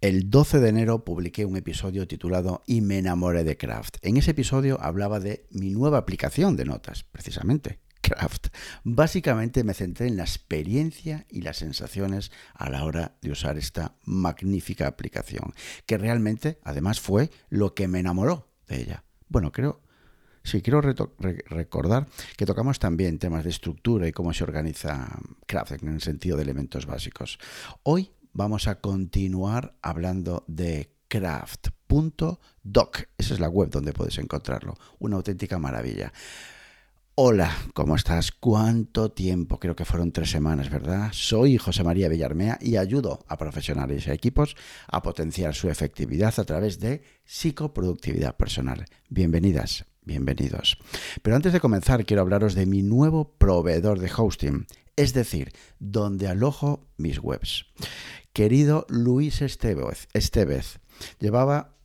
El 12 de enero publiqué un episodio titulado Y me enamoré de Craft. En ese episodio hablaba de mi nueva aplicación de notas, precisamente, Craft. Básicamente me centré en la experiencia y las sensaciones a la hora de usar esta magnífica aplicación, que realmente además fue lo que me enamoró de ella. Bueno, creo Sí, quiero recordar que tocamos también temas de estructura y cómo se organiza Craft en el sentido de elementos básicos. Hoy vamos a continuar hablando de craft.doc. Esa es la web donde puedes encontrarlo. Una auténtica maravilla. Hola, ¿cómo estás? ¿Cuánto tiempo? Creo que fueron tres semanas, ¿verdad? Soy José María Villarmea y ayudo a profesionales y equipos a potenciar su efectividad a través de psicoproductividad personal. Bienvenidas, bienvenidos. Pero antes de comenzar, quiero hablaros de mi nuevo proveedor de hosting, es decir, donde alojo mis webs. Querido Luis Estevez, Estevez llevaba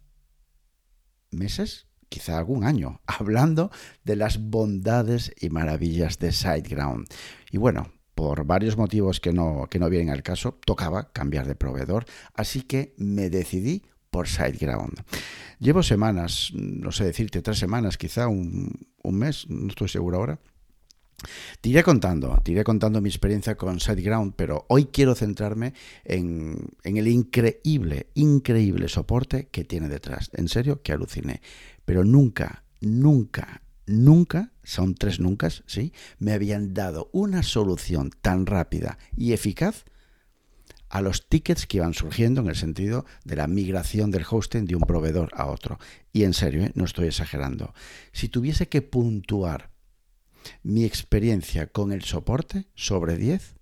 meses, quizá algún año, hablando de las bondades y maravillas de SiteGround. Y bueno, por varios motivos que no, que no vienen al caso, tocaba cambiar de proveedor, así que me decidí por SiteGround. Llevo semanas, no sé decirte, tres semanas, quizá un, un mes, no estoy seguro ahora, te iré contando, contando mi experiencia con SiteGround, pero hoy quiero centrarme en, en, el increíble, increíble soporte que tiene detrás. En serio, que aluciné. Pero nunca, nunca, nunca, son tres nunca, ¿sí? Me habían dado una solución tan rápida y eficaz a los tickets que iban surgiendo en el sentido de la migración del hosting de un proveedor a otro. Y en serio, ¿eh? no estoy exagerando. Si tuviese que puntuar mi experiencia con el soporte sobre 10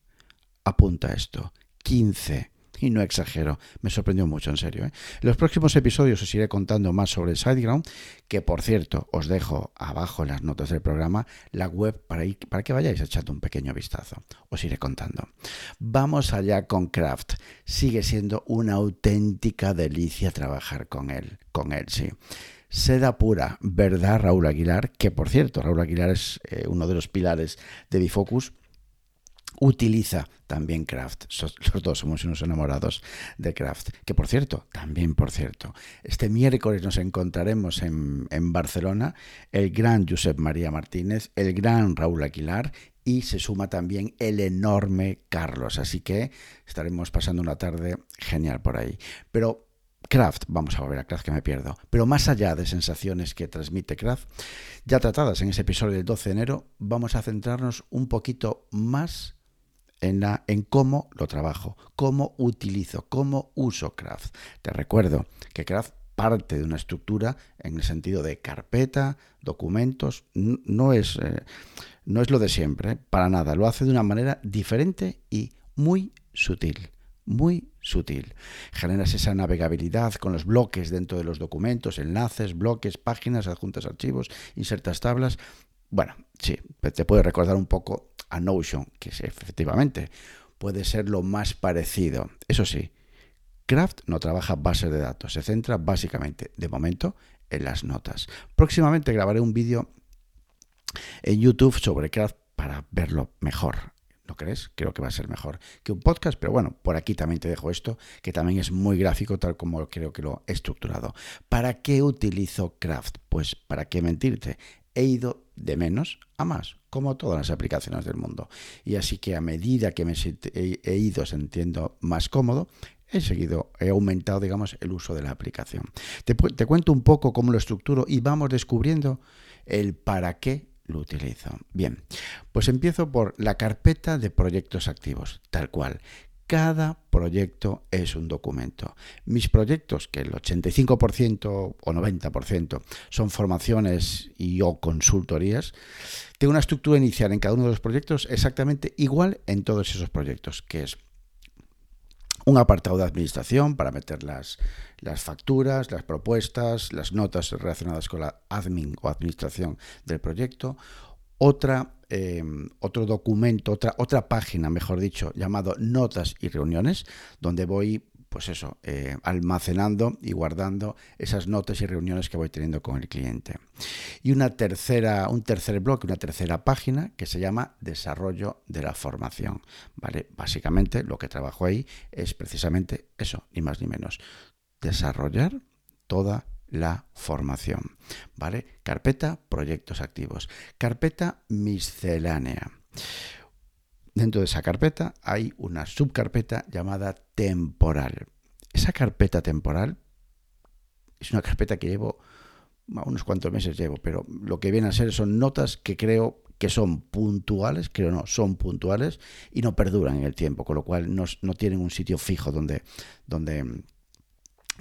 apunta esto. 15. Y no exagero, me sorprendió mucho, en serio. ¿eh? En los próximos episodios os iré contando más sobre SiteGround, que por cierto os dejo abajo en las notas del programa la web para, ir, para que vayáis echando un pequeño vistazo. Os iré contando. Vamos allá con Craft. Sigue siendo una auténtica delicia trabajar con él. Con él, sí. Seda pura, ¿verdad, Raúl Aguilar? Que por cierto, Raúl Aguilar es eh, uno de los pilares de Bifocus. Utiliza también Craft. Los dos somos unos enamorados de Craft. Que por cierto, también por cierto, este miércoles nos encontraremos en, en Barcelona el gran Josep María Martínez, el gran Raúl Aguilar y se suma también el enorme Carlos. Así que estaremos pasando una tarde genial por ahí. Pero Craft, vamos a volver a Craft que me pierdo, pero más allá de sensaciones que transmite Craft, ya tratadas en ese episodio del 12 de enero, vamos a centrarnos un poquito más en, la, en cómo lo trabajo, cómo utilizo, cómo uso Craft. Te recuerdo que Craft parte de una estructura en el sentido de carpeta, documentos, no es, eh, no es lo de siempre, ¿eh? para nada, lo hace de una manera diferente y muy sutil muy sutil. Generas esa navegabilidad con los bloques dentro de los documentos, enlaces, bloques, páginas, adjuntas archivos, insertas tablas. Bueno, sí, te puede recordar un poco a Notion, que efectivamente puede ser lo más parecido. Eso sí, Craft no trabaja bases de datos, se centra básicamente, de momento, en las notas. Próximamente grabaré un vídeo en YouTube sobre Craft para verlo mejor. ¿No crees? Creo que va a ser mejor que un podcast, pero bueno, por aquí también te dejo esto, que también es muy gráfico, tal como creo que lo he estructurado. ¿Para qué utilizo Craft? Pues para qué mentirte. He ido de menos a más, como todas las aplicaciones del mundo. Y así que a medida que me he ido sintiendo más cómodo, he seguido, he aumentado, digamos, el uso de la aplicación. Te, te cuento un poco cómo lo estructuro y vamos descubriendo el para qué lo utilizo. Bien, pues empiezo por la carpeta de proyectos activos, tal cual. Cada proyecto es un documento. Mis proyectos, que el 85% o 90% son formaciones y o consultorías, tengo una estructura inicial en cada uno de los proyectos exactamente igual en todos esos proyectos, que es un apartado de administración para meter las, las, facturas, las propuestas, las notas relacionadas con la admin o administración del proyecto, otra, em, otro documento, otra, otra página, mejor dicho, llamado notas y reuniones, donde voy pues eso, eh, almacenando y guardando esas notas y reuniones que voy teniendo con el cliente. Y una tercera, un tercer bloque, una tercera página que se llama desarrollo de la formación. ¿vale? Básicamente lo que trabajo ahí es precisamente eso, ni más ni menos. Desarrollar toda la formación. ¿Vale? Carpeta proyectos activos. Carpeta miscelánea. Dentro de esa carpeta hay una subcarpeta llamada temporal. Esa carpeta temporal es una carpeta que llevo unos cuantos meses llevo, pero lo que viene a ser son notas que creo que son puntuales, creo no, son puntuales y no perduran en el tiempo, con lo cual no, tienen un sitio fijo donde, donde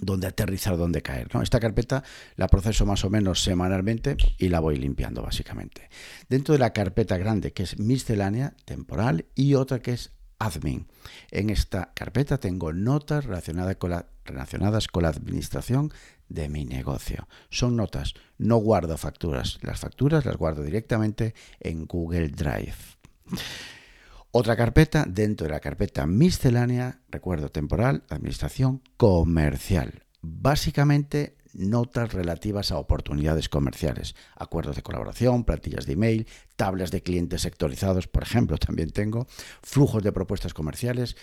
donde aterrizar, donde caer. Esta carpeta la proceso más o menos semanalmente y la voy limpiando básicamente. Dentro de la carpeta grande que es miscelánea temporal y otra que es admin. En esta carpeta tengo notas relacionadas con la administración de mi negocio. Son notas, no guardo facturas. Las facturas las guardo directamente en Google Drive. Otra carpeta dentro de la carpeta miscelánea, recuerdo temporal, administración comercial. Básicamente notas relativas a oportunidades comerciales, acuerdos de colaboración, plantillas de email, tablas de clientes sectorizados, por ejemplo, también tengo, flujos de propuestas comerciales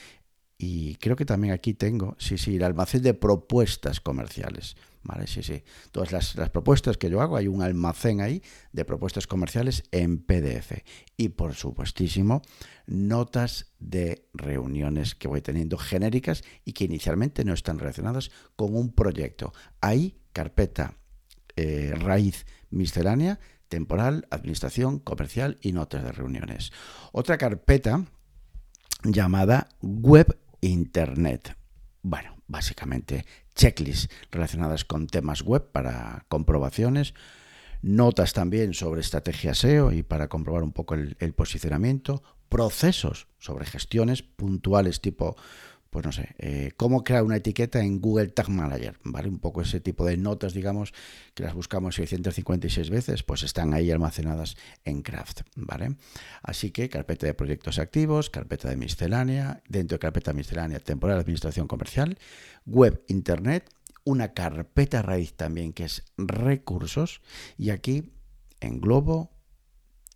y creo que también aquí tengo, sí, sí, el almacén de propuestas comerciales. ¿Vale? Sí, sí. Todas las, las, propuestas que yo hago, hay un almacén ahí de propuestas comerciales en PDF. Y por supuestísimo, notas de reuniones que voy teniendo genéricas y que inicialmente no están relacionadas con un proyecto. Ahí, carpeta eh, raíz miscelánea, temporal, administración, comercial y notas de reuniones. Otra carpeta llamada web internet. Bueno, básicamente checklists relacionadas con temas web para comprobaciones, notas también sobre estrategia SEO y para comprobar un poco el, el posicionamiento, procesos sobre gestiones puntuales tipo pues no sé, eh, cómo crear una etiqueta en Google Tag Manager, ¿vale? Un poco ese tipo de notas, digamos, que las buscamos 656 veces, pues están ahí almacenadas en Craft, ¿vale? Así que carpeta de proyectos activos, carpeta de miscelánea, dentro de carpeta miscelánea, temporal administración comercial, web, internet, una carpeta raíz también que es recursos, y aquí englobo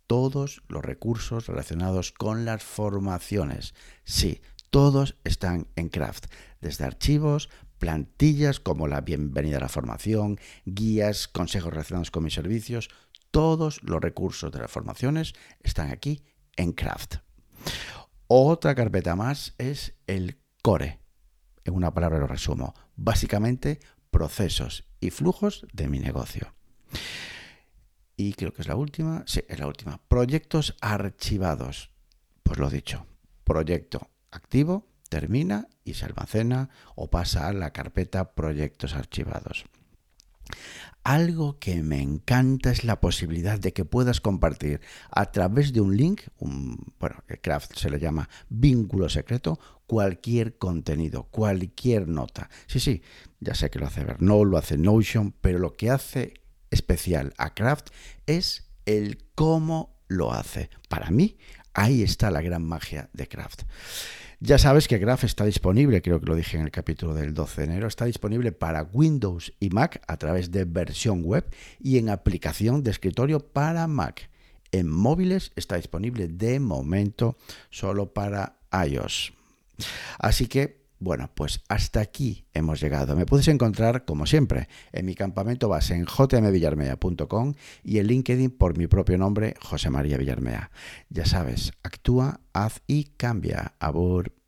todos los recursos relacionados con las formaciones. Sí, todos están en Craft, desde archivos, plantillas como la bienvenida a la formación, guías, consejos relacionados con mis servicios, todos los recursos de las formaciones están aquí en Craft. Otra carpeta más es el core. En una palabra lo resumo. Básicamente, procesos y flujos de mi negocio. Y creo que es la última. Sí, es la última. Proyectos archivados. Pues lo dicho. Proyecto activo, termina y se almacena o pasa a la carpeta proyectos archivados. Algo que me encanta es la posibilidad de que puedas compartir a través de un link, un, bueno, que Craft se le llama vínculo secreto, cualquier contenido, cualquier nota. Sí, sí, ya sé que lo hace Evernote, lo hace Notion, pero lo que hace especial a Craft es el cómo lo hace. Para mí, ahí está la gran magia de Craft. Ya sabes que Graph está disponible, creo que lo dije en el capítulo del 12 de enero, está disponible para Windows y Mac a través de versión web y en aplicación de escritorio para Mac. En móviles está disponible de momento solo para iOS. Así que bueno, pues hasta aquí hemos llegado. Me puedes encontrar, como siempre, en mi campamento base en jmvillarmea.com y en LinkedIn por mi propio nombre, José María Villarmea. Ya sabes, actúa, haz y cambia. Abur.